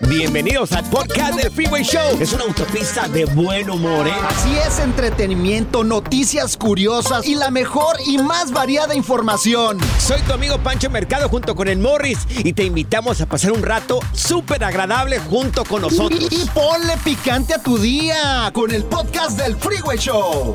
Bienvenidos al podcast del Freeway Show. Es una autopista de buen humor, ¿eh? Así es, entretenimiento, noticias curiosas y la mejor y más variada información. Soy tu amigo Pancho Mercado junto con el Morris y te invitamos a pasar un rato súper agradable junto con nosotros. Y, y ponle picante a tu día con el podcast del Freeway Show.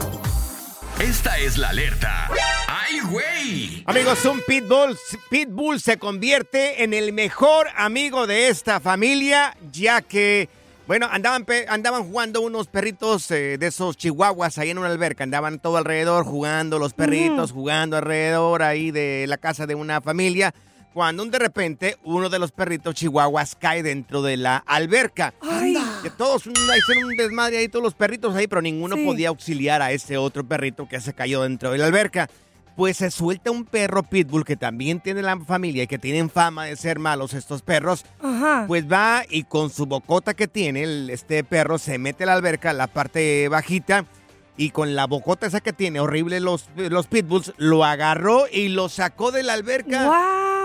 Esta es la alerta. ¡Ay, güey! Amigos, un pitbull, pitbull se convierte en el mejor amigo de esta familia, ya que, bueno, andaban, pe- andaban jugando unos perritos eh, de esos chihuahuas ahí en una alberca, andaban todo alrededor jugando, los perritos jugando alrededor ahí de la casa de una familia. Cuando de repente uno de los perritos chihuahuas cae dentro de la alberca. Que todos hicieron un desmadre ahí, todos los perritos ahí, pero ninguno podía auxiliar a ese otro perrito que se cayó dentro de la alberca. Pues se suelta un perro pitbull que también tiene la familia y que tienen fama de ser malos estos perros. Pues va y con su bocota que tiene, el- este perro se mete a la alberca, la parte bajita, y con la bocota esa que tiene, horrible los, los pitbulls, lo agarró y lo sacó de la alberca.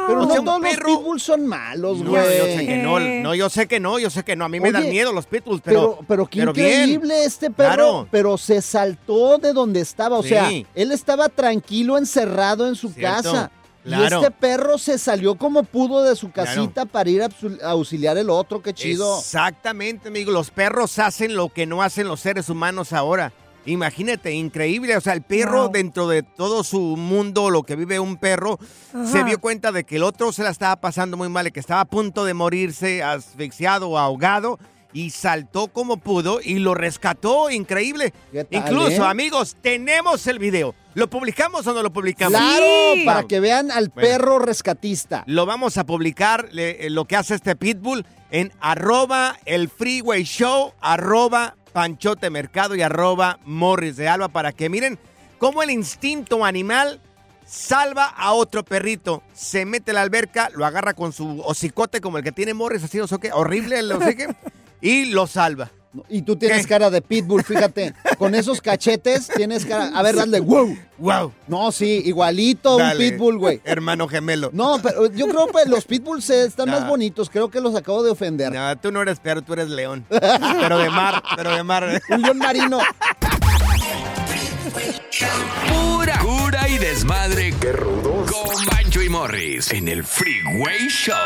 Pero O no todos perro- los pitbulls son malos, No, güey. yo sé que no, no, yo sé que no, yo sé que no. A mí me dan miedo los pitbulls, pero. Pero, pero qué pero bien. increíble este perro, Claro. pero se saltó de donde estaba, o Sí. sea, él estaba tranquilo encerrado en su Cierto, casa. Y claro. este perro se salió como pudo de su casita para ir a auxiliar el otro, qué chido. Exactamente, amigo. Los perros hacen lo que no hacen los seres humanos ahora. Imagínate, increíble. O sea, el perro Wow. dentro de todo su mundo, lo que vive un perro, se dio cuenta de que el otro se la estaba pasando muy mal y que estaba a punto de morirse asfixiado o ahogado. Y saltó como pudo y lo rescató, increíble. ¿Qué tal, Incluso, eh? amigos, tenemos el video. ¿Lo publicamos o no lo publicamos? Claro, Sí. para que vean al Bueno. perro rescatista. Lo vamos a publicar le- eh, lo que hace este pitbull en arroba el freeway show, arroba panchote mercado y arroba morris de alba para que miren cómo el instinto animal salva a otro perrito. Se mete a la alberca, lo agarra con su hocicote como el que tiene Morris, así hocique, horrible el hocique, y lo salva. Y tú tienes ¿Qué? cara de pitbull, fíjate. Con esos cachetes tienes cara. A ver, dale, wow. ¡Wow! No, sí, igualito un pitbull, güey. Hermano gemelo. No, pero yo creo que los pitbulls eh, están más bonitos. Creo que los acabo de ofender. No, tú no eres perro, tú eres león. Pero de mar, pero de mar. Un león marino. Pura y desmadre. ¡Qué rudos! Con Bancho y Morris en el Freeway Show.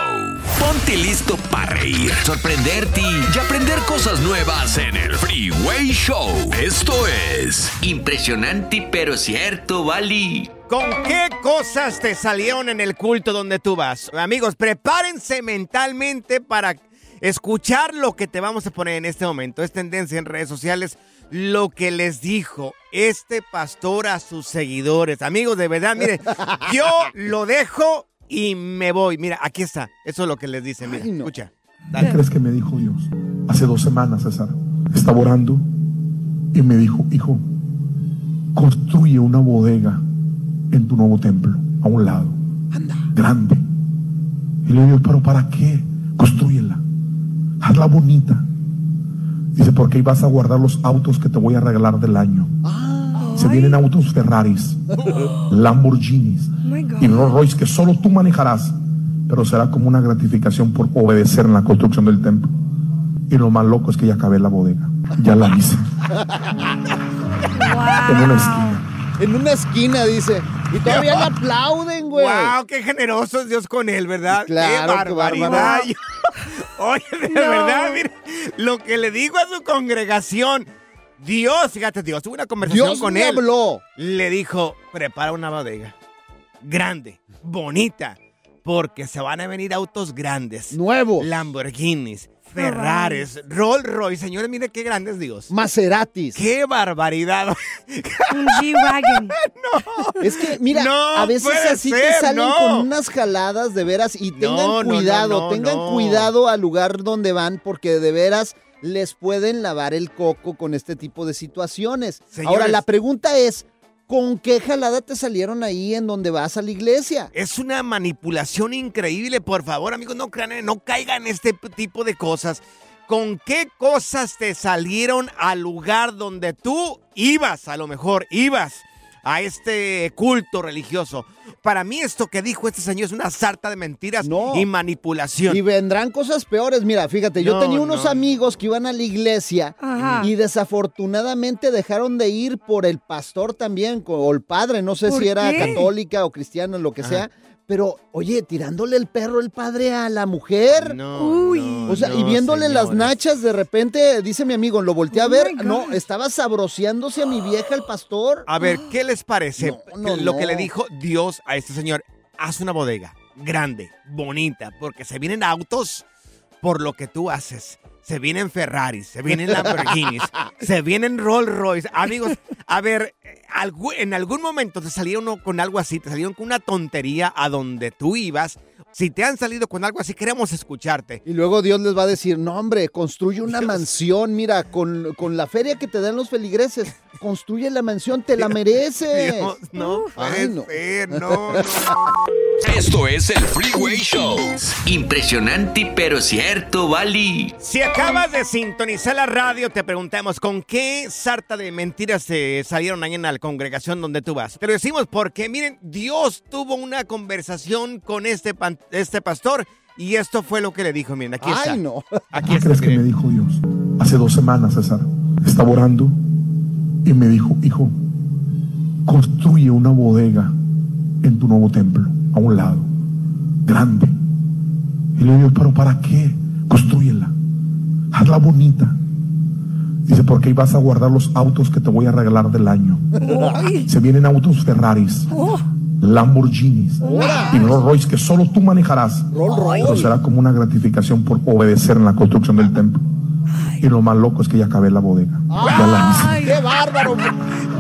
Ponte listo para reír, sorprenderte y aprender cosas nuevas en el Freeway Show. Esto es Impresionante pero cierto, Bali. ¿Con qué cosas te salieron en el culto donde tú vas? Amigos, prepárense mentalmente para escuchar lo que te vamos a poner en este momento. Es tendencia en redes sociales lo que les dijo este pastor a sus seguidores. Amigos, de verdad, miren, yo lo dejo y me voy. Mira, aquí está. Eso es lo que les dice. Mira, Ay, no. escucha. ¿Qué crees que me dijo Dios? Hace dos semanas, César. Estaba orando y me dijo, hijo, construye una bodega en tu nuevo templo, a un lado. Grande. Y le digo, pero ¿para qué? Construyela. Hazla bonita. Dice, porque ahí vas a guardar los autos que te voy a regalar del año. Se vienen autos Ferraris, Lamborghinis God. y Rolls Royce que solo tú manejarás, pero será como una gratificación por obedecer en la construcción del templo. Y lo más loco es que ya acabé la bodega. Ya la hice. En una esquina. En una esquina, dice. Y todavía le aplauden, güey. ¡Wow! ¡Qué generoso es Dios con él, ¿verdad? Claro, ¡Qué qué barbaridad! Oye, de verdad, mira, lo que le digo a su congregación. Dios, fíjate, Dios tuvo una conversación Dios con me él. habló. Le dijo, prepara una bodega. Grande, bonita, porque se van a venir autos grandes. Nuevos. Lamborghinis, Ferraris, Rolls Royce, señores, mire qué grande es Dios. Maseratis. ¡Qué barbaridad! Un G-Wagon. Es que, mira, No a veces así te ser, salen no. con unas jaladas de veras y tengan No, no, no, cuidado, no, tengan no. cuidado al lugar donde van porque de veras les pueden lavar el coco con este tipo de situaciones. Señores. Ahora, la pregunta es, ¿con qué jalada te salieron ahí en donde vas a la iglesia? Es una manipulación increíble, por favor, amigos, no crean, no caigan en este tipo de cosas. ¿Con qué cosas te salieron al lugar donde tú ibas? A lo mejor ibas a este culto religioso. Para mí esto que dijo este señor es una sarta de mentiras No. y manipulación. Y vendrán cosas peores. Mira, fíjate, yo No, tenía unos no. amigos que iban a la iglesia Ajá. y desafortunadamente dejaron de ir por el pastor también, o el padre, no sé ¿Por si era católica o cristiana, lo que Ajá. sea. Pero, oye, tirándole el perro el padre a la mujer. No, Uy. no, O sea, y viéndole las nachas, de repente, dice mi amigo, lo volteé a Oh ver. No, estaba sabroseándose a mi vieja el pastor. A ver, ¿qué les parece No, no, lo que le dijo Dios a este señor? Haz una bodega grande, bonita, porque se vienen autos por lo que tú haces. Se vienen Ferraris, se vienen Lamborghinis, se vienen Rolls Royce. Amigos, a ver, eh, en algún momento te salieron uno con algo así, te salieron con una tontería a donde tú ibas. Si te han salido con algo así, queremos escucharte. Y luego Dios les va a decir, no hombre, construye una mansión, mira, con, con la feria que te dan los feligreses, construye la mansión, te la mereces. Dios, no Ay, no. ser, no, no. Esto es el Freeway Show. Impresionante pero cierto, Bali. Si acabas de sintonizar la radio, te preguntamos con qué sarta de mentiras te salieron ahí en la congregación donde tú vas. Te lo decimos porque, miren, Dios tuvo una conversación con este, pan- este pastor y esto fue lo que le dijo. Miren, aquí está. Ay, no. Aquí ¿Qué está. crees que me dijo Dios? Hace dos semanas, César. Estaba orando y me dijo, hijo, construye una bodega en tu nuevo templo, a un lado, grande. Y le digo, pero ¿para qué? Construyela. Hazla bonita. Dice, porque ahí vas a guardar los autos que te voy a regalar del año. Se vienen autos Ferraris, Lamborghinis y Rolls Royce que solo tú manejarás. Pero será como una gratificación por obedecer en la construcción del templo. Y lo más loco es que ya acabé la bodega. Ya la hice. ¡Ay, qué bárbaro!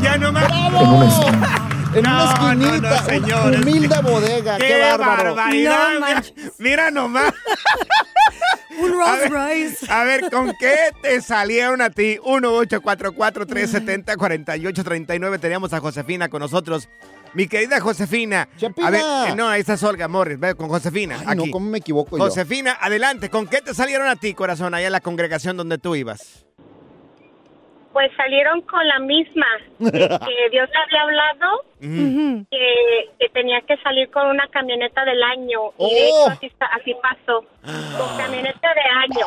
Ya no más. En una esquina. En No, una no, esquinita, no, una señores. humilde bodega, qué, ¡Qué bárbaro. No mira, mira nomás. Un Rolls Royce. A ver, ¿con qué te salieron a ti? 1-844-370-4839. Teníamos a Josefina con nosotros. Mi querida Josefina. Chepina. A ver, eh, no, ahí está Olga Morris. Ve con Josefina. Ay, no, aquí. ¿cómo me equivoco yo? Josefina, adelante. ¿Con qué te salieron a ti, corazón, allá en la congregación donde tú ibas? Pues salieron con la misma, que Dios le había hablado que, que tenía que salir con una camioneta del año y de Oh. hecho así, está- así pasó, con camioneta de año.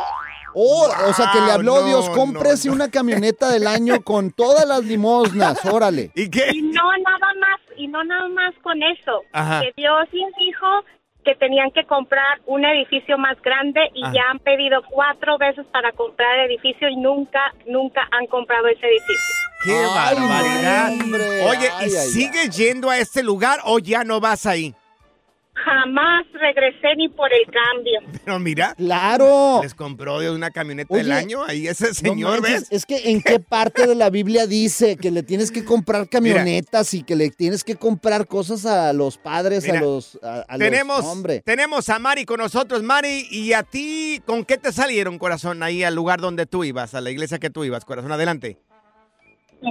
Oh, o sea que le habló no, Dios, cómprese no, no. una camioneta del año con todas las limosnas, órale. ¿Y qué? Y no nada más, y no nada más con eso, Ajá. que Dios les dijo que tenían que comprar un edificio más grande y Ajá. ya han pedido cuatro veces para comprar el edificio y nunca, nunca han comprado ese edificio. ¡Qué Ay, barbaridad! hombre. Oye, Ay, ¿y ay, sigues yendo a este lugar o ya no vas ahí? Jamás regresé ni por el cambio. Pero mira, Claro. les compró de una camioneta Oye, del año ahí ese No señor, manches, ¿ves? Es que en qué parte de la Biblia dice que le tienes que comprar camionetas y que le tienes que comprar cosas a los padres, Mira, a los a, a los- Tenemos, hombre. tenemos a Mari con nosotros. Mari, ¿y a ti con qué te salieron, corazón, ahí al lugar donde tú ibas, a la iglesia que tú ibas, corazón? Adelante.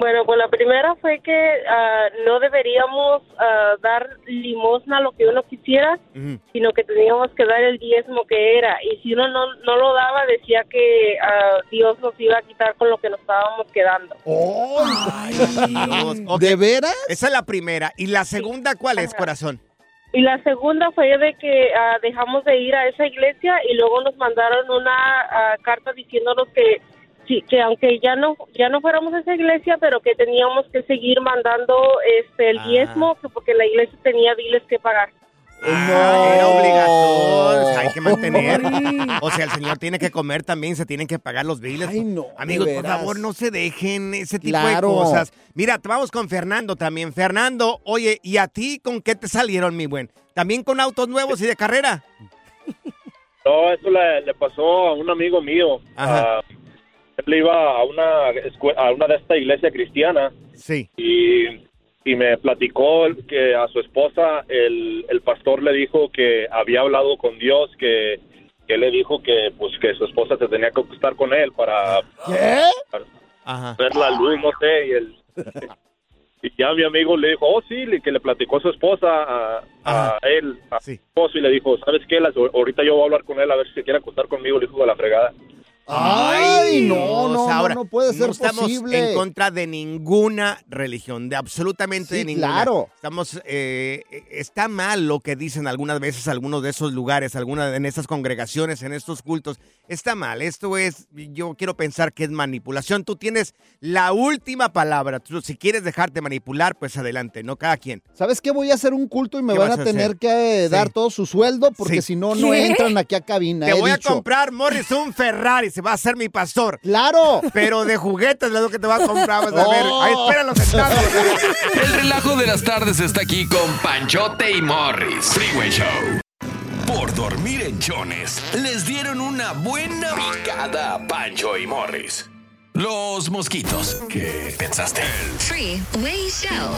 Bueno, pues la primera fue que ah, no deberíamos ah, dar limosna lo que uno quisiera, sino que teníamos que dar el diezmo que era. Y si uno no, no lo daba, decía que ah, Dios nos iba a quitar con lo que nos estábamos quedando. Dios, ok. ¿De veras? Esa es la primera. ¿Y la segunda cuál es, Ajá. corazón? Y la segunda fue de que ah, dejamos de ir a esa iglesia y luego nos mandaron una carta diciéndonos que sí, que aunque ya no ya no fuéramos a esa iglesia, pero que teníamos que seguir mandando este el Ah. diezmo, que porque la iglesia tenía biles que pagar. Ah, era obligatorio, o sea, hay que mantener. O sea, el señor tiene que comer también, se tienen que pagar los biles. Ay, no, Amigos, por favor, no se dejen ese tipo Claro. de cosas. Mira, te vamos con Fernando también. Fernando, oye, ¿y a ti con qué te salieron, mi buen? ¿También con autos nuevos y de carrera? No, eso le, le pasó a un amigo mío. Ajá. Ah, él iba a una, a una de esta iglesia cristiana Sí. y, y me platicó que a su esposa el, el pastor le dijo que había hablado con Dios, que, que le dijo que pues que su esposa se tenía que acostar con él para, ¿Qué? para Ajá. ver la luz, no sé, y el... Y ya mi amigo le dijo, oh sí, le- que le platicó a su esposa, a, a él, a su esposo, y le dijo, ¿sabes qué? Las- ahorita yo voy a hablar con él a ver si se quiere acostar conmigo, le dijo de la fregada. Ay, no, no, no, ahora, no puede ser estamos posible. en contra de ninguna religión, de absolutamente Sí, ninguna. claro. Estamos, eh, está mal lo que dicen algunas veces algunos de esos lugares, algunas en esas congregaciones, en estos cultos. Está mal. Esto es, yo quiero pensar que es manipulación. Tú tienes la última palabra. Tú, si quieres dejarte manipular, pues adelante, no cada quien. ¿Sabes qué? Voy a hacer un culto y me ¿Qué van a a tener que eh, dar todo su sueldo porque Sí. si no, no entran aquí a cabina. Te he voy dicho. a comprar, Morris, un Ferrari. Se va a ser mi pastor. ¡Claro! Pero de juguetes es lo que te va a comprar. Vas a ver. Oh. Ahí espéralo sentado. El relajo de las tardes está aquí con Panchote y Morris. Freeway Show. Por dormir en chones, les dieron una buena picada a Pancho y Morris. Los mosquitos. ¿Qué pensaste? Freeway Show.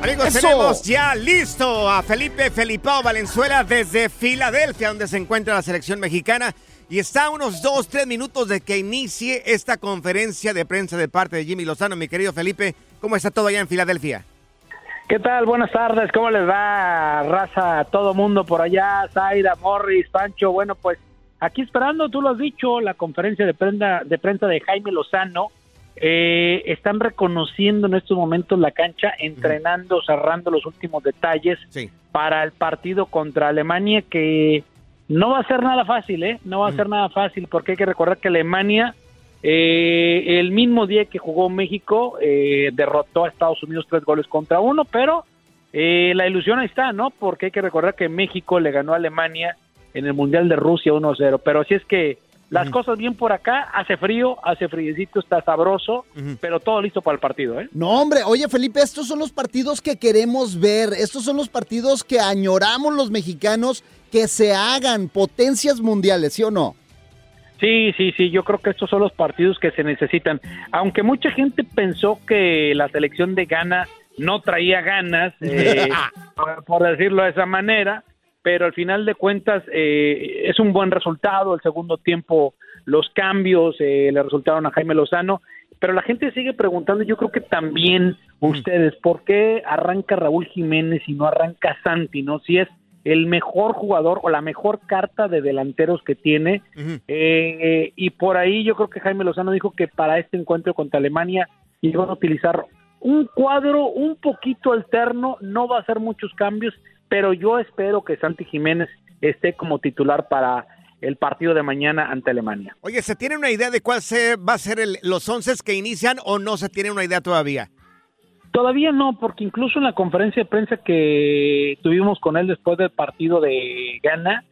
Amigos, ¡Eso! tenemos ya listo a Felipe Felipao Valenzuela desde Filadelfia, donde se encuentra la selección mexicana. Y está a unos dos, tres minutos de que inicie esta conferencia de prensa de parte de Jimmy Lozano. Mi querido Felipe, ¿cómo está todo allá en Filadelfia? ¿Qué tal? Buenas tardes. ¿Cómo les va, raza? a Todo mundo por allá, Zaira, Morris, Pancho. Bueno, pues aquí esperando, tú lo has dicho, la conferencia de prensa de, prensa de Jaime Lozano. Eh, están reconociendo en estos momentos la cancha, entrenando, cerrando los últimos detalles Sí. para el partido contra Alemania, que no va a ser nada fácil, ¿eh? No va a ser nada fácil, porque hay que recordar que Alemania, eh, el mismo día que jugó México, eh, derrotó a Estados Unidos tres goles contra uno, pero eh, la ilusión ahí está, ¿no? Porque hay que recordar que México le ganó a Alemania en el Mundial de Rusia 1-0, pero así es que las cosas bien por acá, hace frío, hace friecito, está sabroso, pero todo listo para el partido, ¿eh? No, hombre, oye Felipe, estos son los partidos que queremos ver, estos son los partidos que añoramos los mexicanos que se hagan potencias mundiales, ¿sí o no? Sí, sí, sí, yo creo que estos son los partidos que se necesitan. Aunque mucha gente pensó que la selección de Ghana no traía ganas, eh, por, por decirlo de esa manera, pero al final de cuentas eh, es un buen resultado. El segundo tiempo, los cambios eh, le resultaron a Jaime Lozano, pero la gente sigue preguntando, yo creo que también ustedes, ¿por qué arranca Raúl Jiménez y no arranca Santi? ¿No? Si es el mejor jugador o la mejor carta de delanteros que tiene. Eh, y por ahí yo creo que Jaime Lozano dijo que para este encuentro contra Alemania iban a utilizar un cuadro un poquito alterno, no va a hacer muchos cambios, pero yo espero que Santi Jiménez esté como titular para el partido de mañana ante Alemania. Oye, ¿se tiene una idea de cuál se- va a ser el- los once que inician o no se tiene una idea todavía? Todavía no, porque incluso en la conferencia de prensa que tuvimos con él después del partido de Ghana,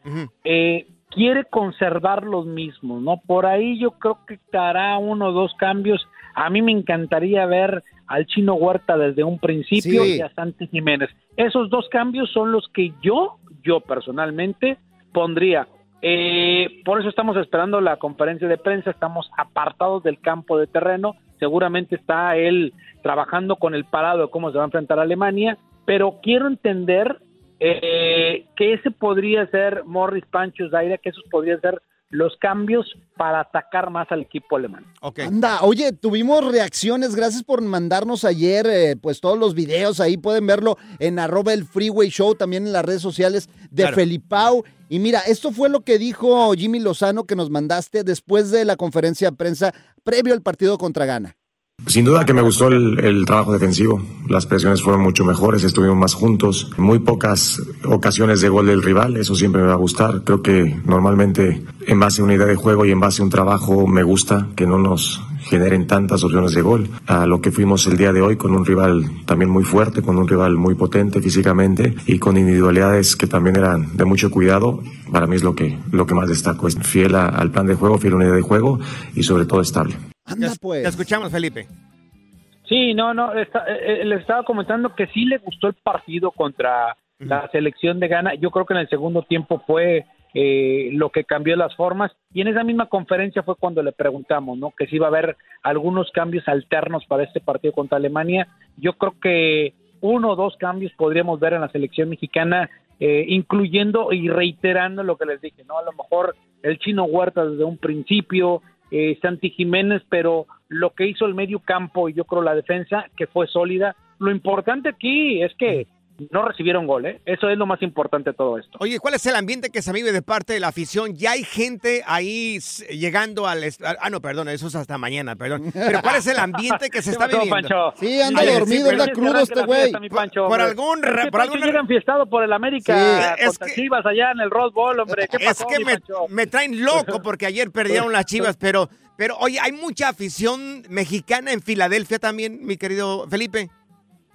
eh, quiere conservar los mismos, ¿no? Por ahí yo creo que hará uno o dos cambios. A mí me encantaría ver al Chino Huerta desde un principio Sí. y a Santi Jiménez. Esos dos cambios son los que yo, yo personalmente pondría. Eh, por eso estamos esperando la conferencia de prensa, estamos apartados del campo de terreno, seguramente está él trabajando con el parado de cómo se va a enfrentar a Alemania, pero quiero entender eh, que ese podría ser Morris Pancho Zaire, que esos podrían ser los cambios para atacar más al equipo alemán. Anda, oye, tuvimos reacciones, gracias por mandarnos ayer, eh, pues todos los videos, ahí pueden verlo en arroba el Freeway Show, también en las redes sociales de Claro. Felipao. Y mira, esto fue lo que dijo Jimmy Lozano que nos mandaste después de la conferencia de prensa previo al partido contra Ghana. Sin duda que me gustó el, trabajo defensivo. Las presiones fueron mucho mejores, estuvimos más juntos. Muy pocas ocasiones de gol del rival, eso siempre me va a gustar. Creo que normalmente en base a una idea de juego y en base a un trabajo me gusta que no nos generen tantas opciones de gol. A lo que fuimos el día de hoy con un rival también muy fuerte, con un rival muy potente físicamente y con individualidades que también eran de mucho cuidado. Para mí es lo que, lo que más destaco. Es fiel al plan de juego, fiel a una idea de juego y sobre todo estable. Anda pues. Te escuchamos, Felipe. Sí, no, no, está- eh, eh, le estaba comentando que sí le gustó el partido contra la selección de Ghana. Yo creo que en el segundo tiempo fue eh, lo que cambió las formas. Y en esa misma conferencia fue cuando le preguntamos, ¿no? Que si iba a haber algunos cambios alternos para este partido contra Alemania. Yo creo que uno o dos cambios podríamos ver en la selección mexicana, eh, incluyendo y reiterando lo que les dije, ¿no? A lo mejor el chino Huerta desde un principio, eh, Santi Jiménez, pero lo que hizo el medio campo y yo creo la defensa, que fue sólida. Lo importante aquí es que no recibieron gol, ¿eh? Eso es lo más importante de todo esto. Oye, ¿cuál es el ambiente que se vive de parte de la afición? Ya hay gente ahí llegando al... Ah, no, perdón, eso es hasta mañana, perdón. Pero ¿cuál es el ambiente que se está ¿Qué pasó, viviendo? Pancho? Sí, anda Ay, dormido, pero anda es que crudo este la güey. Por hombre. algún Es que por alguna- llega enfiestado por el América Sí, es contra Chivas allá en el Rose Bowl, hombre. ¿Qué Es pasó, que me, me traen loco porque ayer perdieron las chivas, pero, pero oye, hay mucha afición mexicana en Filadelfia también, mi querido Felipe.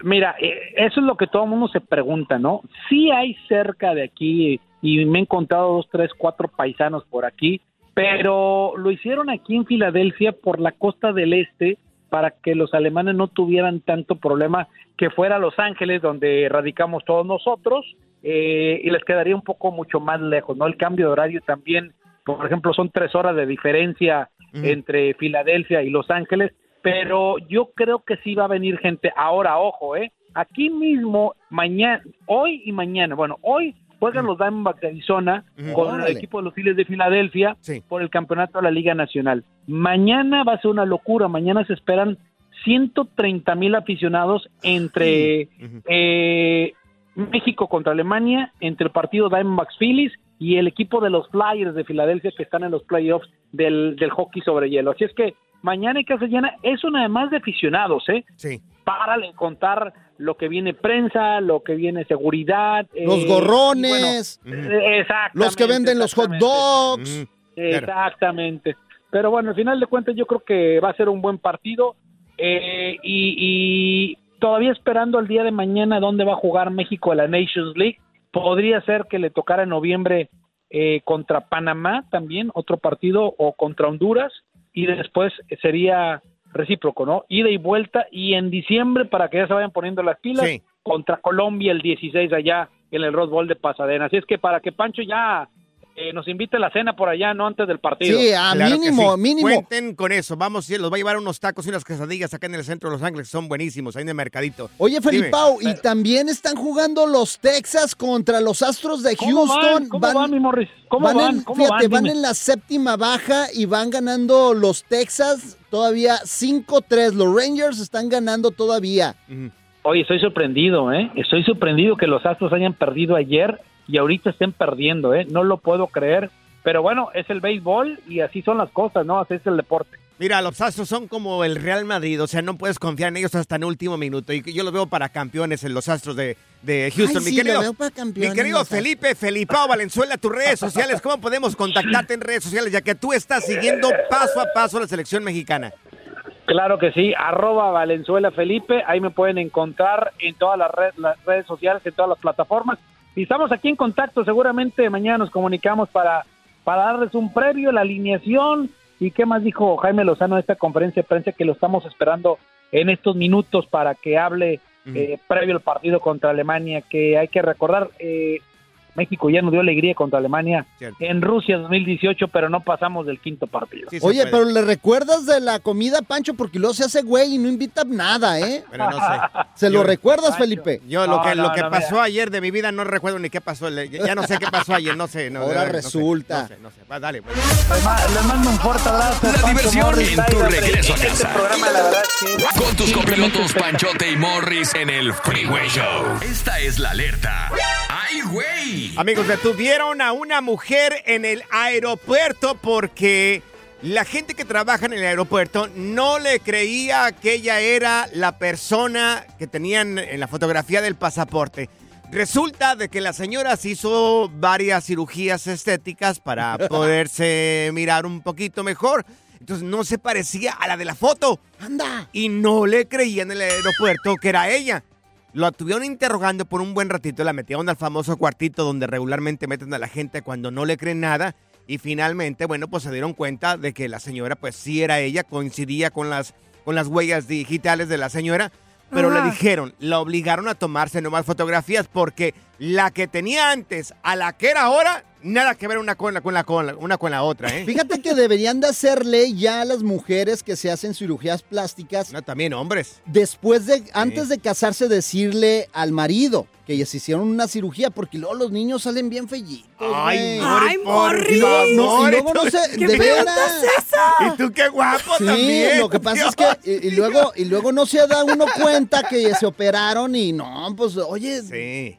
Mira, eh, eso es lo que todo el mundo se pregunta, ¿no? Sí hay cerca de aquí, y me he encontrado dos, tres, cuatro paisanos por aquí, pero lo hicieron aquí en Filadelfia por la costa del este para que los alemanes no tuvieran tanto problema que fuera Los Ángeles, donde radicamos todos nosotros, eh, y les quedaría un poco mucho más lejos, ¿no? El cambio de horario también, por ejemplo, son tres horas de diferencia entre Filadelfia y Los Ángeles, pero yo creo que sí va a venir gente. Ahora, ojo, ¿eh? Aquí mismo, mañana, hoy y mañana, bueno, hoy juegan los Diamondbacks de Arizona con Órale. el equipo de los Phillies de Filadelfia por el campeonato de la Liga Nacional. Mañana va a ser una locura, mañana se esperan 130 mil aficionados entre eh, México contra Alemania, entre el partido Diamondbacks Phillies y el equipo de los Flyers de Filadelfia que están en los playoffs del, del hockey sobre hielo. Así es que mañana hay casa llena, es una de más de aficionados, ¿eh? Sí. Para le contar lo que viene prensa, lo que viene seguridad. Los eh, gorrones, y bueno, eh, exactamente. los que venden los hot dogs. Exactamente. Pero bueno, al final de cuentas yo creo que va a ser un buen partido eh, y, y todavía esperando el día de mañana dónde va a jugar México en la Nations League. Podría ser que le tocara en noviembre eh, contra Panamá también, otro partido, o contra Honduras, y después sería recíproco, ¿no? Ida y vuelta, y en diciembre, para que ya se vayan poniendo las pilas, Sí. contra Colombia el 16 allá en el Rose Bowl de Pasadena. Así es que para que Pancho ya eh, nos invite a la cena por allá, no antes del partido. Claro que sí. Cuenten con eso. Vamos, sí, los va a llevar unos tacos y unas quesadillas acá en el centro de Los Ángeles, que son buenísimos, ahí en el mercadito. Oye, Dime. Felipao, y también están jugando los Texas contra los Astros de ¿Cómo van? Houston. ¿Cómo van, mi Morris? ¿Cómo van? en- ¿Cómo fíjate, van? en la séptima baja y van ganando los Texas todavía 5-3. Los Rangers están ganando todavía. Oye, estoy sorprendido, ¿eh? Estoy sorprendido que los Astros hayan perdido ayer y ahorita estén perdiendo, ¿eh? No lo puedo creer. Pero bueno, es el béisbol y así son las cosas, ¿no? Así es el deporte. Mira, los Astros son como el Real Madrid, o sea, no puedes confiar en ellos hasta el último minuto. Y yo los veo para campeones en los Astros de, de Houston. Ay, mi sí, querido, lo veo para campeones, mi querido. Felipe, Felipao Valenzuela, tus redes sociales, ¿cómo podemos contactarte en redes sociales? Ya que tú estás siguiendo paso a paso la selección mexicana. Claro que sí, arroba Valenzuela Felipe, ahí me pueden encontrar en todas las, red- las redes sociales, en todas las plataformas. Y estamos aquí en contacto, seguramente mañana nos comunicamos para, para darles un previo, la alineación. Y qué más dijo Jaime Lozano de esta conferencia de prensa que lo estamos esperando en estos minutos para que hable eh, previo al partido contra Alemania, que hay que recordar, eh, México ya nos dio alegría contra Alemania en Rusia 2018, pero no pasamos del quinto partido. Oye, pero ¿le recuerdas de la comida, Pancho? Porque luego se hace güey y no invita nada, ¿eh? Bueno, no sé. ¿Se lo recuerdas, Felipe? Yo lo No, que, lo que no, pasó mira. ayer de mi vida no recuerdo ni qué pasó. Ya no sé qué pasó ayer, no sé. no, Ahora resulta. No sé, no sé. Va, dale. pues. Les mando un fuerte abrazo. La diversión Morris, en tu regreso a este casa. programa, la verdad que- Con tus complementos Panchote y Morris en el Freeway Show. Esta es la alerta. ¡Ay, güey! Amigos, detuvieron a una mujer en el aeropuerto porque la gente que trabaja en el aeropuerto no le creía que ella era la persona que tenían en la fotografía del pasaporte. Resulta de que la señora se hizo varias cirugías estéticas para poderse mirar un poquito mejor. Entonces no se parecía a la de la foto. ¡Anda! Y no le creían en el aeropuerto que era ella. Lo estuvieron interrogando por un buen ratito, la metieron al famoso cuartito donde regularmente meten a la gente cuando no le creen nada. Y finalmente, bueno, pues se dieron cuenta de que la señora, pues sí era ella, coincidía con las, con las huellas digitales de la señora. Pero Ajá. le dijeron, la obligaron a tomarse nuevas fotografías porque la que tenía antes a la que era ahora Nada que ver una con la, con la, con la- una con la otra, ¿eh? Fíjate que deberían de hacer ley ya a las mujeres que se hacen cirugías plásticas. No, también hombres. Después de, antes de casarse, decirle al marido que ellas hicieron una cirugía, porque luego los niños salen bien fellitos. Ay, güey. Morris, por Y luego no, favor, y luego no sé, ¿Qué de veras. es esa? Y tú qué guapo Sí, también. lo que pasa es que y, y luego y luego no se da uno cuenta que se operaron y no, pues oye, ¿de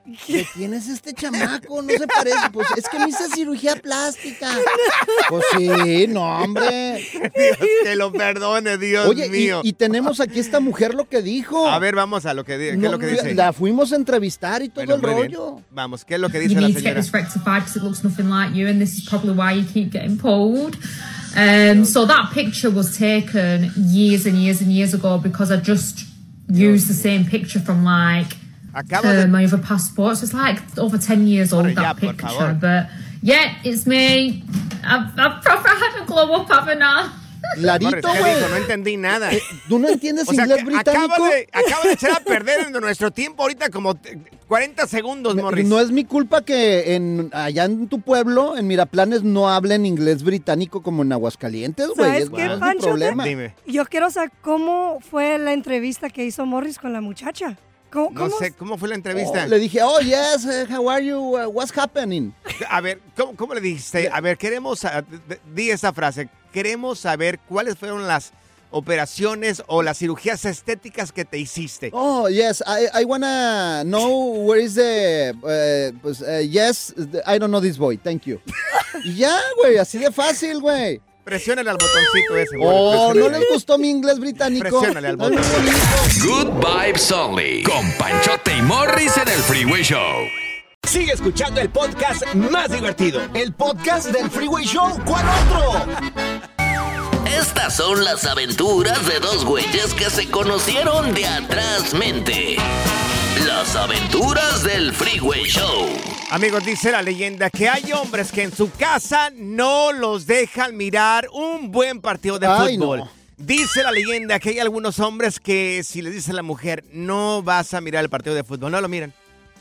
quién es este chamaco? No se parece, pues es que me hice cirugía plástica. Pues sí, no, hombre. Dios que lo perdone, Dios Oye, y- mío. Y, tenemos aquí esta mujer lo que dijo. A ver, vamos a lo que, ¿qué es No, lo que dice? La fuimos a entrevistar y todo Bueno, el muy bien. rollo. Vamos, ¿qué es lo que you dice la need to get señora? this rectified because it looks nothing like you, and this is probably why you keep getting pulled. Um, so that picture was taken years and years and years ago because I just used the same picture from like uh, my other passports. It's like over ten years old that picture, but yeah, it's me. Proper had a I? Clarito, Morris, ¿qué güey. No entendí nada. ¿Tú no entiendes O sea, inglés británico? acabo de, acabo de echar a perder nuestro tiempo ahorita como t- 40 segundos, Morris. No es mi culpa que en, allá en tu pueblo, en Miraplanes, no hablen inglés británico como en Aguascalientes, güey. ¿Sabes Es, qué, no es mi problema. Yo quiero saber cómo fue la entrevista que hizo Morris con la muchacha. ¿Cómo, No sé, ¿cómo fue la entrevista? Oh, le dije, oh, yes, eh, how are you? Uh, what's happening? A ver, ¿cómo, cómo le dijiste? A ver, queremos, ah, di esa frase, queremos saber cuáles fueron las operaciones o las cirugías estéticas que te hiciste. Oh, yes, I, I wanna know where is the... eh, pues, eh, yes, I don't know this boy, thank you. ya, güey, así de fácil, güey. Presiónale al botoncito ese. Oh, Morris, ¿no les gustó mi inglés británico? Presiónale al botón. Good Vibes Only. Con Panchote y Morris en el Freeway Show. Sigue escuchando el podcast más divertido. El podcast del Freeway Show. ¿Cuál otro? Estas son las aventuras de dos güeyes que se conocieron de atrás mente. Las aventuras del Freeway Show. Amigos, dice la leyenda que hay hombres que en su casa no los dejan mirar un buen partido de Ay, fútbol. no. Dice la leyenda que hay algunos hombres que si les dice a la mujer no vas a mirar el partido de fútbol, no lo miran.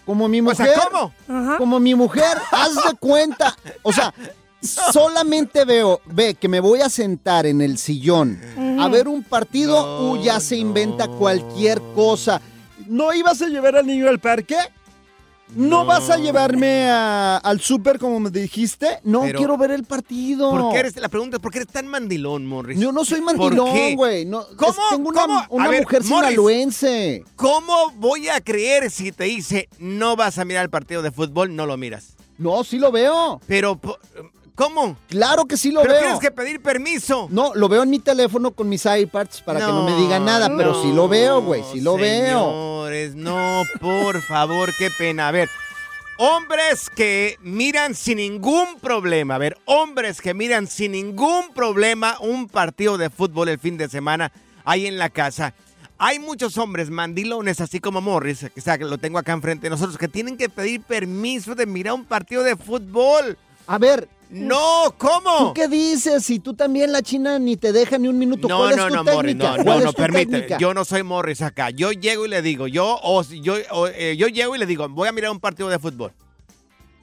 Como mi O mujer. sea, ¿cómo? Como mi mujer, haz de cuenta. O sea, solamente veo, ve que me voy a sentar en el sillón a ver un partido, uh, ya se inventa cualquier cosa. ¿No ibas a llevar al niño al parque? ¿No, vas a llevarme a- al súper como me dijiste? No, Pero- quiero ver el partido. ¿Por qué eres, la pregunta es, ¿por qué eres tan mandilón, Morris? Yo no soy ¿Por mandilón, güey. No, ¿Cómo? es- tengo una, ¿Cómo? una ver, mujer Morris, sinaloense. ¿Cómo voy a creer si te dice no vas a mirar el partido de fútbol, no lo miras? No, sí lo veo. Pero, ¿cómo? Claro que sí lo Pero veo. tienes que pedir permiso. No, lo veo en mi teléfono con mis iPads para que no me diga nada, pero sí lo veo, güey, sí lo veo. Señores, no, por favor, qué pena. A ver, hombres que miran sin ningún problema, a ver, hombres que miran sin ningún problema un partido de fútbol el fin de semana ahí en la casa. Hay muchos hombres mandilones, así como Morris, que sea, que lo tengo acá enfrente de nosotros, que tienen que pedir permiso de mirar un partido de fútbol. A ver. No, ¿cómo? ¿Tú qué dices? Si tú también la China ni te deja ni un minuto. No, ¿Cuál es no, tu no, Morris, no, ¿Cuál no, es no, técnica? Yo no soy Morris acá. Yo llego y le digo, yo, o, si- yo, o, eh, yo llego y le digo, voy a mirar un partido de fútbol.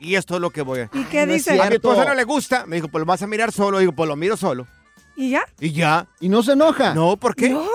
Y esto es lo que voy a... ¿Y qué No es dice? A mi esposa no le gusta. Me dijo, pues lo vas a mirar solo. Digo, pues lo miro solo. ¿Y ya? Y ya. ¿Y no se enoja? No, ¿por qué? ¿No?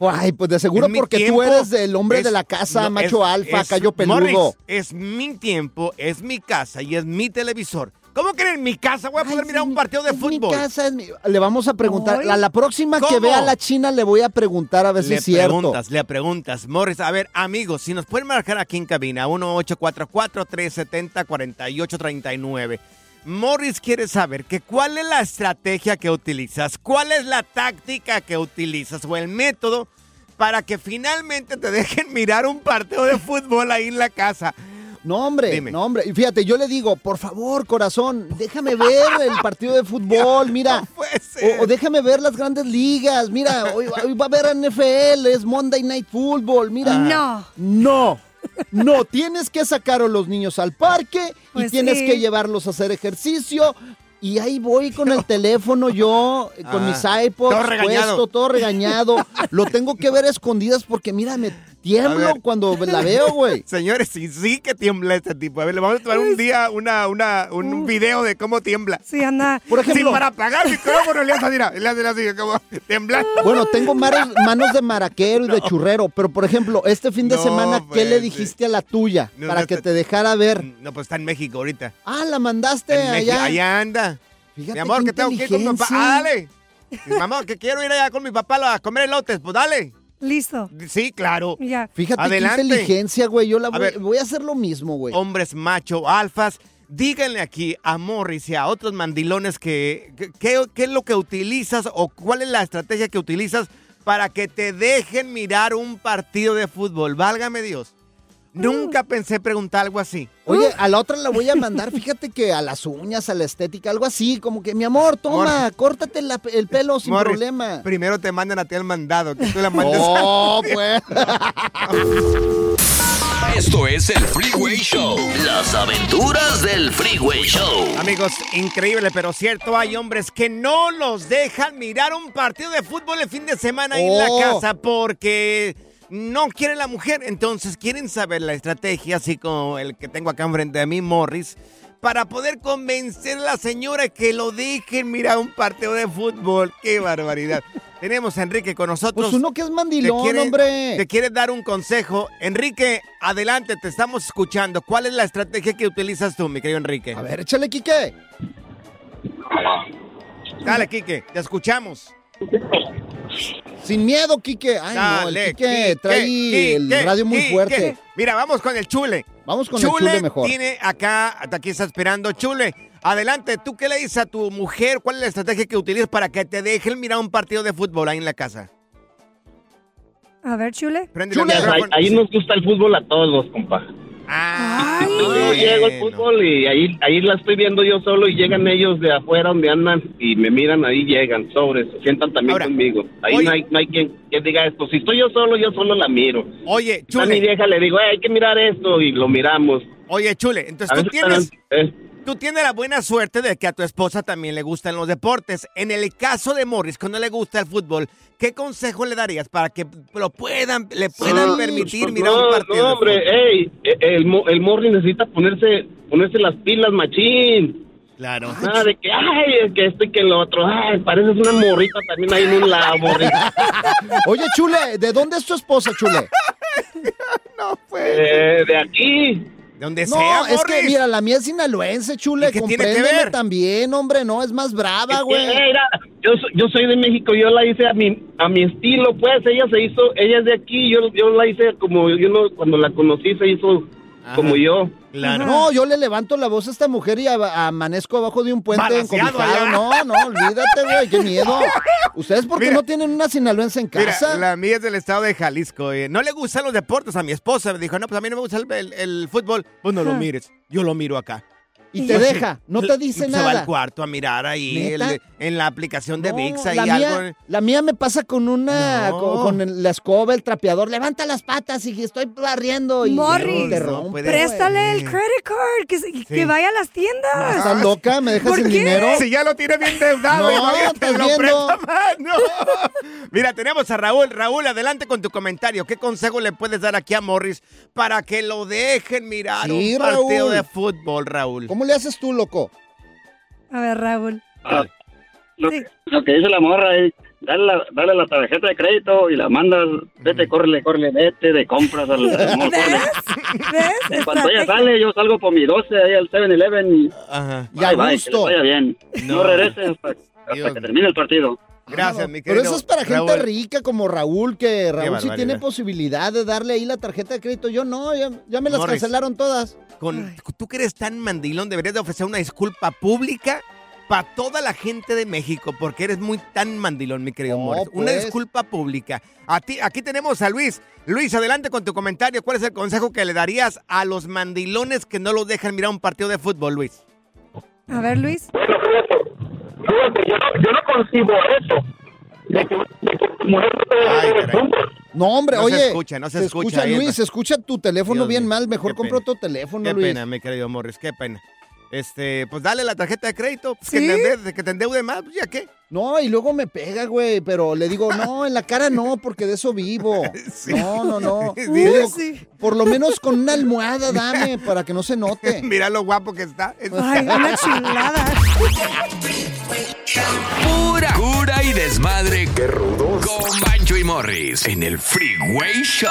Ay, pues de seguro Es porque tiempo, tú eres el hombre es- de la casa, no, macho es- alfa, es- callo peludo. Morris, es mi tiempo, es mi casa y es mi televisor. ¿Cómo que en mi casa voy a poder Ay, mirar un partido de es fútbol? Mi casa es mi- Le vamos a preguntar. A la próxima que vea a la China le voy a preguntar a ver si Le es cierto. preguntas, le preguntas. Morris, a ver, amigos, si nos pueden marcar aquí en cabina, 1844-370-4839. Morris quiere saber que cuál es la estrategia que utilizas, cuál es la táctica que utilizas o el método para que finalmente te dejen mirar un partido de fútbol ahí en la casa. No, hombre, Dime. no, hombre. Y fíjate, yo le digo, por favor, corazón, déjame ver el partido de fútbol, mira. No puede ser. O, o déjame ver las grandes ligas, mira, hoy, hoy va a haber NFL, es Monday Night Football, mira. No. No, no, tienes que sacar a los niños al parque Pues y tienes sí. que llevarlos a hacer ejercicio. Y ahí voy con el teléfono yo, con Ah, mis iPods todo regañado. puesto, todo regañado. Lo tengo que ver a escondidas porque mira, me tiemblo cuando la veo, güey. Señores, sí, sí que tiembla este tipo. A ver, le vamos a tomar un día una, una, un video de cómo tiembla. Sí, anda. Por ejemplo- Sí, para apagar el micrófono le hace, mira, le hace así, como temblando. Bueno, tengo manos, manos de maraquero y de churrero, pero por ejemplo, este fin de No, semana, ¿qué le pues, dijiste a la tuya No, para no que te- te dejara ver? No, pues está en México ahorita. Ah, la mandaste En México, allá. allá anda. Fíjate mi amor, qué que tengo que ir con mi papá. Ah, dale. Mi mamá, que quiero ir allá con mi papá a comer elotes, pues dale. Listo. Sí, claro. Ya. Fíjate Adelante. qué inteligencia, güey. Yo la A voy, ver. voy a hacer lo mismo, güey. Hombres macho, alfas. Díganle aquí a Morris y a otros mandilones que, qué es lo que utilizas o cuál es la estrategia que utilizas para que te dejen mirar un partido de fútbol. Válgame Dios. Nunca pensé preguntar algo así. Oye, a la otra la voy a mandar, fíjate que a las uñas, a la estética, algo así, como que, mi amor, toma, córtate la- el pelo sin Morris, problema. Primero te mandan a ti el mandado, que tú la mandes. Oh, pues. Esto es el Freeway Show. Las aventuras del Freeway Show. Amigos, increíble, pero cierto, hay hombres que no los dejan mirar un partido de fútbol el fin de semana ahí en la Oh. casa porque no quiere la mujer. Entonces quieren saber la estrategia, así como el que tengo acá enfrente de mí, Morris, para poder convencer a la señora que lo dejen mirar un partido de fútbol. ¡Qué barbaridad! Tenemos a Enrique con nosotros. Pues uno que es mandilón, Te quiere- hombre. Te quiere dar un consejo. Enrique, adelante, te estamos escuchando. ¿Cuál es la estrategia que utilizas tú, mi querido Enrique? A ver, échale, Quique. Dale, Quique, te escuchamos. Sin miedo, Quique. Ay, no, el Quique trae Quique, el radio muy Quique. fuerte. Mira, vamos con el chule. Vamos con el chule mejor. tiene acá, hasta aquí está esperando. Chule, adelante. ¿Tú qué le dices a tu mujer? ¿Cuál es la estrategia que utilizas para que te dejen mirar un partido de fútbol ahí en la casa? A ver, chule. Prende Chule. Ahí, ahí nos gusta el fútbol a todos, compa. Yo llego al fútbol y ahí, ahí la estoy viendo yo solo y llegan ellos de afuera donde andan y me miran, ahí llegan, sobres, se sientan también conmigo. Ahí oye. no hay, no hay quien, quien diga esto. Si estoy yo solo, yo solo la miro. Oye, A mi vieja le digo, "Eh, hay que mirar esto y lo miramos. Oye, Chule, entonces tú tienes, eh, tú tienes la buena suerte de que a tu esposa también le gustan los deportes. En el caso de Morris, cuando le gusta el fútbol, ¿qué consejo le darías para que lo puedan, le puedan Sí, permitir pues mirar no, un partido? No, hombre, fútbol? ey, eh, el, mo- el Morri necesita ponerse, ponerse las pilas, machín. Claro. Nada de que, ay, que esto y que lo otro. Ay, pareces una morrita también ahí en un lado, Morri. Oye, Chule, ¿de dónde es tu esposa, Chule? Eh, de aquí. De donde No, sea, es que mira, la mía es sinaloense, Chule. ¿Y qué tiene que Compréndeme ver? también, hombre, no, es más brava, güey. Eh, mira, yo, so- yo soy de México, yo la hice a mi, a mi estilo, pues. Ella se hizo, ella es de aquí, yo, yo la hice como, yo no, cuando la conocí se hizo como yo. No, yo le levanto la voz a esta mujer y a- amanezco abajo de un puente allá. No, no, olvídate, güey, qué miedo. ¿Ustedes por qué Mira. no tienen una sinaloense en Mira, casa? la mía es del estado de Jalisco. eh. No le gustan los deportes a mi esposa. Me dijo, no, pues a mí no me gusta el, el- el fútbol. Pues no lo mires. Yo lo miro acá. Y te deja, no te dice Se va nada. al cuarto a mirar ahí en la aplicación de No, VIX. Ahí la, algo. mía, la mía me pasa con una, No. con, la escoba, el trapeador. Levanta las patas y estoy barriendo y Morris, te rompe. préstale el credit card, que, se- que vaya a las tiendas. ¿Estás loca? ¿Me dejas ¿Por sin qué? dinero? Si ya lo tiene bien deudado, No, estás lo viendo. presta. Mira, tenemos a Raúl. Raúl, adelante con tu comentario. ¿Qué consejo le puedes dar aquí a Morris para que lo dejen mirar Sí, un partido Raúl. de fútbol, Raúl? ¿Cómo le haces tú, loco? A ver, Raúl. Ah, lo, lo que dice la morra es dale la, dale la tarjeta de crédito y la mandas, vete, córrele, córrele, vete de compras al, al córrele. ¿Ves? Cuando ella sale, yo salgo por mi 12 ahí al 7-Eleven y Ajá. Y a bye, bye, que gusto. les vaya bien. No, No. regresen hasta, hasta que termine el partido. Gracias, mi Pero querido eso es para gente rica como Raúl, que Raúl sí tiene posibilidad de darle ahí la tarjeta de crédito. Yo no, ya, ya me las Morris. cancelaron todas. Con, tú que eres tan mandilón, deberías de ofrecer una disculpa pública para toda la gente de México, porque eres muy tan mandilón, mi querido Morris. Una pues. disculpa pública. A ti, aquí tenemos a Luis. Luis, adelante con tu comentario. ¿Cuál es el consejo que le darías a los mandilones que no los dejan mirar un partido de fútbol, Luis? A ver, Luis. Fíjate, yo, no- yo no concibo eso. De que, de que tu mujer no fútbol. No, hombre, No se oye. escucha, no se escucha ahí, Luis, se escucha tu teléfono Dios bien mío, mal. Mejor qué compro pena. otro teléfono, Qué Luis. pena, mi querido Morris, qué pena. este, pues dale la tarjeta de crédito, pues, que, te endeude, que te endeude más, pues ya qué. No, y luego me pega, güey, pero le digo, no, en la cara no, porque de eso vivo. No, no, no. Sí. Le digo, Sí. Por lo menos con una almohada dame para que no se note. Mira lo guapo que está. Ay, una chulada. Pura cura y desmadre. Qué rudos. Con Bancho y Morris en el Freeway Show.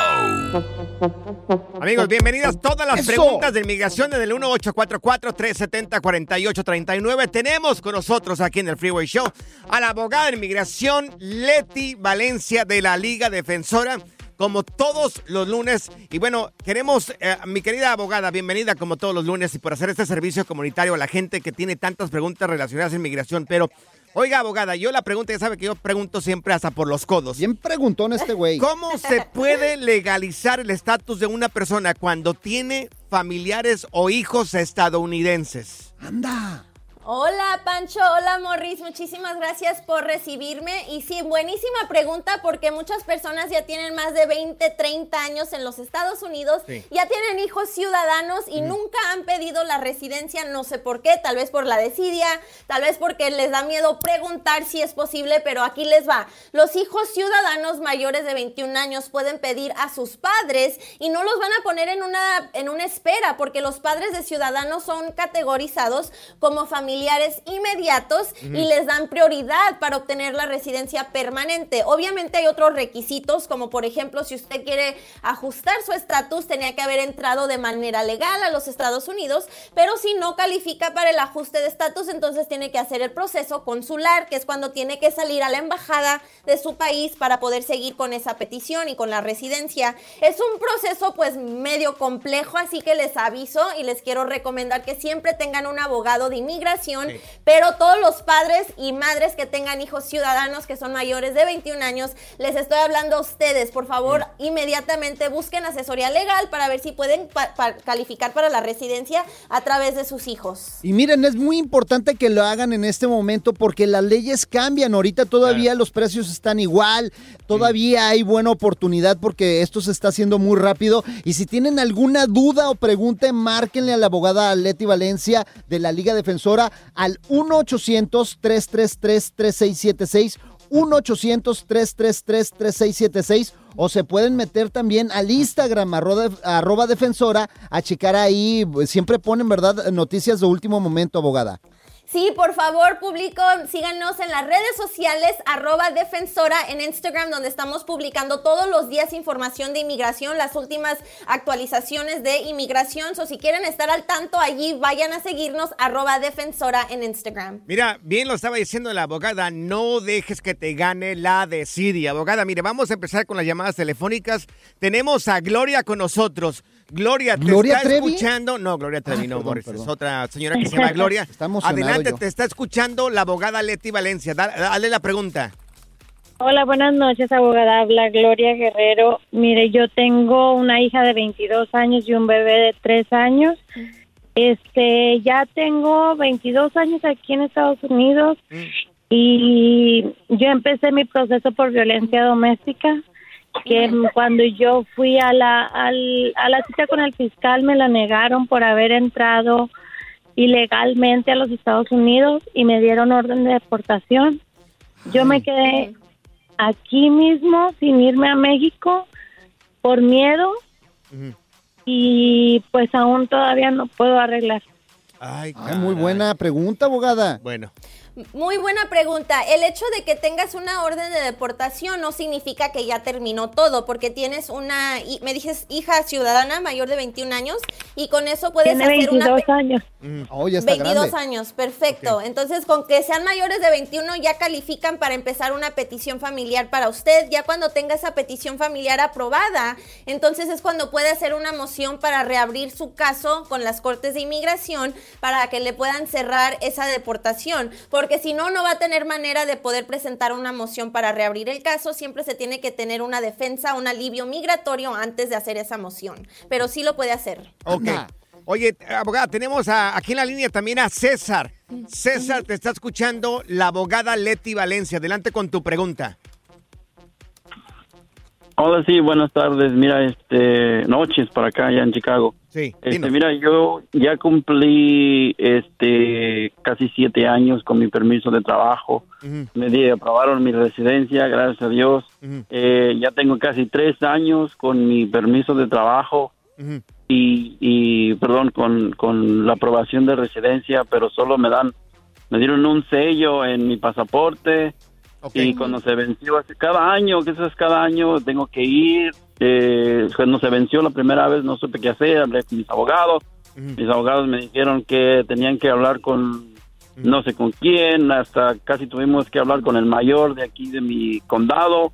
Amigos, bienvenidas todas las Eso. preguntas de inmigración en el 1844-370-4839. Tenemos con nosotros aquí en el Freeway Show a la abogada de inmigración Leti Valencia de la Liga Defensora. Como todos los lunes, y bueno, queremos, eh, mi querida abogada, bienvenida como todos los lunes y por hacer este servicio comunitario a la gente que tiene tantas preguntas relacionadas a inmigración. Pero, oiga, abogada, yo la pregunta, ya sabe que yo pregunto siempre hasta por los codos. Bien preguntón este güey. ¿Cómo se puede legalizar el estatus de una persona cuando tiene familiares o hijos estadounidenses? Anda. Hola Pancho, hola Morris, muchísimas gracias por recibirme. Y sí, buenísima pregunta porque muchas personas ya tienen más de 20, 30 años en los Estados Unidos, Sí. ya tienen hijos ciudadanos y nunca han pedido la residencia, no sé por qué, tal vez por la desidia, tal vez porque les da miedo preguntar si es posible, pero aquí les va. Los hijos ciudadanos mayores de 21 años pueden pedir a sus padres y no los van a poner en una, en una espera porque los padres de ciudadanos son categorizados como familiares inmediatos Ujú. y les dan prioridad para obtener la residencia permanente. Obviamente hay otros requisitos, como por ejemplo, si usted quiere ajustar su estatus, tenía que haber entrado de manera legal a los Estados Unidos, pero si no califica para el ajuste de estatus, entonces tiene que hacer el proceso consular, que es cuando tiene que salir a la embajada de su país para poder seguir con esa petición y con la residencia. Es un proceso pues medio complejo, así que les aviso y les quiero recomendar que siempre tengan un abogado de inmigración, Sí. pero todos los padres y madres que tengan hijos ciudadanos que son mayores de 21 años, les estoy hablando a ustedes, por favor, inmediatamente busquen asesoría legal para ver si pueden pa- pa- calificar para la residencia a través de sus hijos. Y miren, es muy importante que lo hagan en este momento porque las leyes cambian. Ahorita todavía los precios están igual, todavía hay buena oportunidad porque esto se está haciendo muy rápido. Y si tienen alguna duda o pregunta, márquenle a la abogada Leti Valencia de la Liga Defensora al 1-800-333-3676. 1-800-333-3676 o se pueden meter también al Instagram arroba, arroba defensora a checar ahí, siempre ponen, ¿verdad? Noticias de último momento, abogada. Sí, por favor, público, síganos en las redes sociales, arroba defensora en Instagram, donde estamos publicando todos los días información de inmigración, las últimas actualizaciones de inmigración. O si quieren estar al tanto allí, vayan a seguirnos, arroba defensora en Instagram. Mira, bien lo estaba diciendo la abogada, no dejes que te gane la desidia. Abogada, mire, vamos a empezar con las llamadas telefónicas. Tenemos a Gloria con nosotros. Gloria, ¿te ¿Gloria está Trevi? escuchando? No, Gloria Trevi, Ah, no, perdón, Morris, perdón. es otra señora que se llama Gloria. Emocionado Adelante, yo. te está escuchando la abogada Leti Valencia. Da- Dale la pregunta. Hola, buenas noches, abogada. Habla Gloria Guerrero. Mire, yo tengo una hija de 22 años y un bebé de 3 años. Este, ya tengo 22 años aquí en Estados Unidos y yo empecé mi proceso por violencia doméstica, que cuando yo fui a la, al- a la cita con el fiscal me la negaron por haber entrado ilegalmente a los Estados Unidos y me dieron orden de deportación. Yo me quedé aquí mismo sin irme a México por miedo y pues aún todavía no puedo arreglar. Ay, muy buena pregunta, abogada. Bueno. Muy buena pregunta. El hecho de que tengas una orden de deportación no significa que ya terminó todo, porque tienes una, y- me dices, hija ciudadana mayor de 21 años, y con eso puedes Tiene hacer una... 22 años. Oh, ya está 22 grande. años, perfecto. Entonces, con que sean mayores de 21 ya califican para empezar una petición familiar para usted. Ya cuando tenga esa petición familiar aprobada, entonces es cuando puede hacer una moción para reabrir su caso con las Cortes de Inmigración para que le puedan cerrar esa deportación. Porque si no, no va a tener manera de poder presentar una moción para reabrir el caso. Siempre se tiene que tener una defensa, un alivio migratorio antes de hacer esa moción. Pero sí lo puede hacer. Ok. Oye, abogada, tenemos a- aquí en la línea también a César. César, te está escuchando la abogada Leti Valencia. Adelante con tu pregunta. Hola, sí, buenas tardes. Mira, este, noches para acá, allá en Chicago. Sí. Este, mira, yo ya cumplí, este, casi siete años con mi permiso de trabajo. Me di, aprobaron mi residencia, gracias a Dios. Eh, ya tengo casi tres años con mi permiso de trabajo y, y perdón, con, con la aprobación de residencia, pero solo me dan, me dieron un sello en mi pasaporte y cuando se venció, hace- cada año, que eso es cada año, tengo que ir. Eh, cuando se venció la primera vez no supe qué hacer, hablé con mis abogados. Mis abogados me dijeron que tenían que hablar con no sé con quién, hasta casi tuvimos que hablar con el mayor de aquí de mi condado.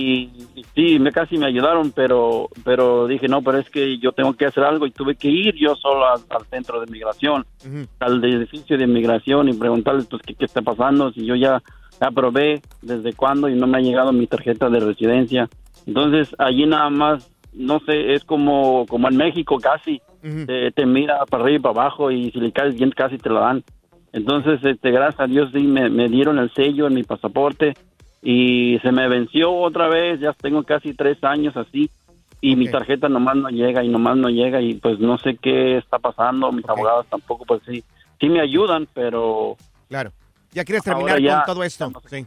Y, y sí, me casi me ayudaron, pero pero dije, no, pero es que yo tengo que hacer algo y tuve que ir yo solo al, al centro de migración, al edificio de migración y preguntarles pues qué, qué está pasando, si yo ya aprobé desde cuándo y no me ha llegado mi tarjeta de residencia. Entonces, allí nada más, no sé, es como, como en México casi, te, te mira para arriba y para abajo y si le caes bien casi te lo dan. Entonces, este, gracias a Dios sí me, me dieron el sello en mi pasaporte y se me venció otra vez, ya tengo casi tres años así y mi tarjeta nomás no llega y nomás no llega y pues no sé qué está pasando, mis abogados tampoco pues sí, sí me ayudan, pero... Claro. Ya quieres terminar ya- con todo esto. Sí.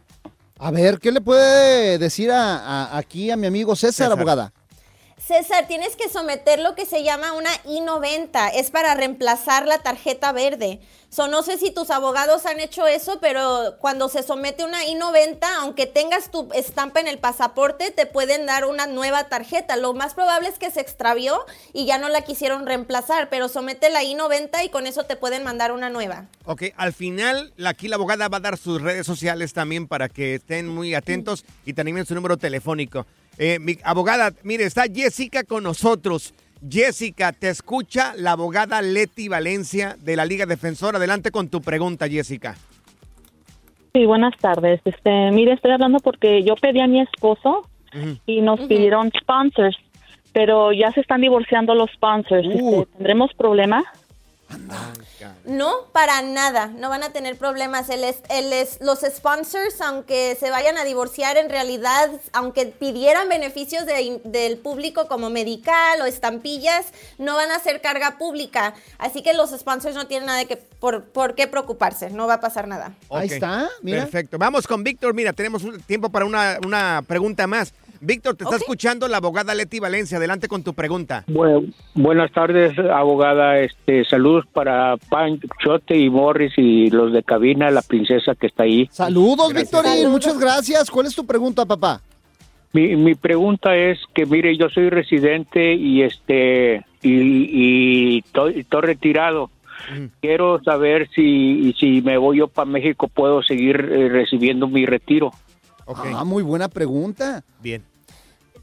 A ver, ¿qué le puede decir a, a- aquí a mi amigo César, abogada? César, tienes que someter lo que se llama una I-90. Es para reemplazar la tarjeta verde. So, no sé si tus abogados han hecho eso, pero cuando se somete una I-90, aunque tengas tu estampa en el pasaporte, te pueden dar una nueva tarjeta. Lo más probable es que se extravió y ya no la quisieron reemplazar, pero somete la I-90 y con eso te pueden mandar una nueva. Ok, al final, aquí la abogada va a dar sus redes sociales también para que estén muy atentos y también su número telefónico. Eh, mi abogada, mire, está Jessica con nosotros. Jessica, te escucha la abogada Leti Valencia de la Liga Defensora. Adelante con tu pregunta, Jessica. Sí, buenas tardes. Este, mire, estoy hablando porque yo pedí a mi esposo y nos pidieron sponsors, pero ya se están divorciando los sponsors. Este, ¿Tendremos problema? No, para nada, no van a tener problemas. El es- el es- los sponsors, aunque se vayan a divorciar, en realidad, aunque pidieran beneficios de- del público como medical o estampillas, no van a ser carga pública. Así que los sponsors no tienen nada de que, por, por qué preocuparse, no va a pasar nada. Ahí está, mira. Perfecto. Vamos con Víctor. Mira, tenemos un tiempo para una, una pregunta más. Víctor, te está escuchando la abogada Leti Valencia. Adelante con tu pregunta. Bueno, buenas tardes, abogada. Este, saludos para Panchote y Morris y los de cabina, la princesa que está ahí. Saludos, Gracias. Victorín. Muchas gracias. ¿Cuál es tu pregunta, papá? Mi, mi pregunta es que, mire, yo soy residente y este y, y estoy, estoy retirado. Quiero saber si si me voy yo para México puedo seguir eh, recibiendo mi retiro. Ah, muy buena pregunta. Bien.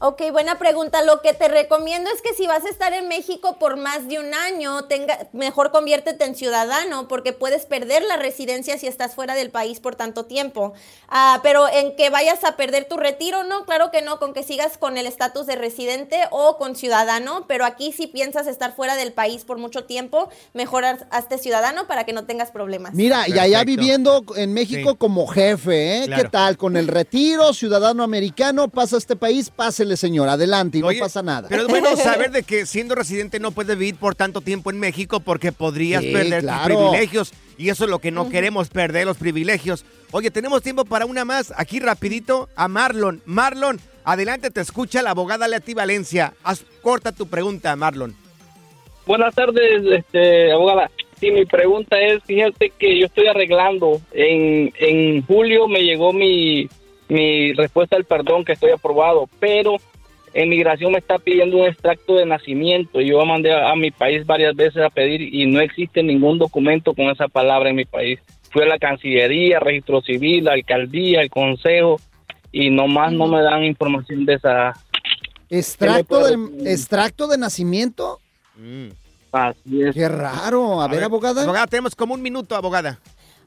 Ok, buena pregunta. Lo que te recomiendo es que si vas a estar en México por más de un año, tenga, mejor conviértete en ciudadano porque puedes perder la residencia si estás fuera del país por tanto tiempo. Ah, pero en que vayas a perder tu retiro, no, claro que no, con que sigas con el estatus de residente o con ciudadano, pero aquí si piensas estar fuera del país por mucho tiempo, mejor haz- hazte ciudadano para que no tengas problemas. Mira, y allá viviendo en México Sí. como jefe, ¿eh? Claro. ¿Qué tal? Con el retiro, ciudadano americano, pasa a este país, pásele, señor, adelante y Oye, no pasa nada. Pero es bueno saber de que siendo residente no puedes vivir por tanto tiempo en México porque podrías Sí, perder claro. tus privilegios. Y eso es lo que no queremos, perder los privilegios. Oye, tenemos tiempo para una más. Aquí rapidito a Marlon. Marlon, adelante, te escucha la abogada Leti Valencia. Haz corta tu pregunta, Marlon. Buenas tardes, este, abogada. Sí, mi pregunta es, fíjate que yo estoy arreglando. En, en julio me llegó mi, mi respuesta al perdón que estoy aprobado, pero en migración me está pidiendo un extracto de nacimiento. Yo mandé a, a mi país varias veces a pedir y no existe ningún documento con esa palabra en mi país. Fui a la Cancillería, Registro Civil, la Alcaldía, el Consejo y nomás no me dan información de esa... ¿Extracto ¿Qué de, me puede- ¿Extracto de nacimiento? Así es. Qué raro. A, ver, abogada. Abogada, tenemos como un minuto, abogada.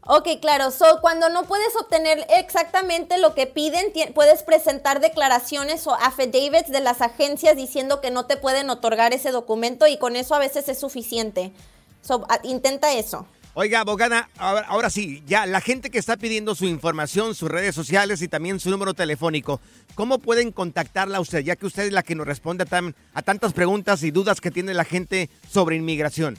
Ok, claro. So, cuando no puedes obtener exactamente lo que piden, puedes presentar declaraciones o affidavits de las agencias diciendo que no te pueden otorgar ese documento y con eso a veces es suficiente. So, intenta eso. Oiga, abogada, ahora, sí, ya la gente que está pidiendo su información, sus redes sociales y también su número telefónico, ¿cómo pueden contactarla a usted? Ya que usted es la que nos responde a tantas preguntas y dudas que tiene la gente sobre inmigración.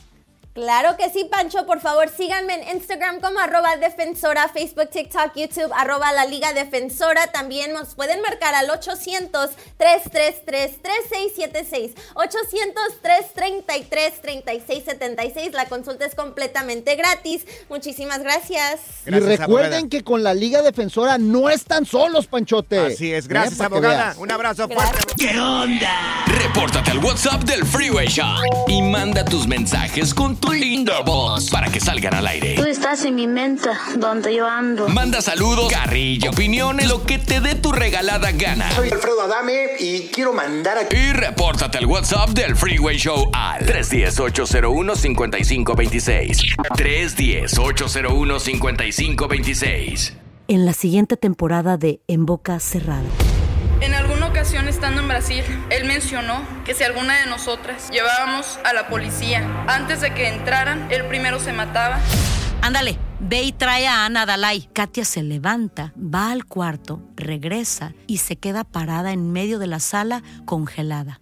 Claro que sí, Pancho. Por favor, síganme en Instagram como arroba defensora, Facebook, TikTok, YouTube, arroba la Liga Defensora. También nos pueden marcar al 800-333-3676. 800-333-3676. La consulta es completamente gratis. Muchísimas gracias. y recuerden que con la Liga Defensora no están solos, Panchote. Así es. Gracias, abogada. Un abrazo fuerte. ¿Qué onda? Repórtate al WhatsApp del Freeway Show y manda tus mensajes con tu linda voz para que salgan al aire. Tú estás en mi mente, donde yo ando. Manda saludos, carrillo, opiniones, lo que te dé tu regalada gana. Soy Alfredo Adame y quiero mandar a... Y repórtate al WhatsApp del Freeway Show al 310-801-5526. 310-801-5526. En la siguiente temporada de En Boca Cerrada. Estando en Brasil, él mencionó que si alguna de nosotras llevábamos a la policía antes de que entraran, él primero se mataba. Ándale, ve y trae a Ana Dalai. Katia se levanta, va al cuarto, regresa y se queda parada en medio de la sala congelada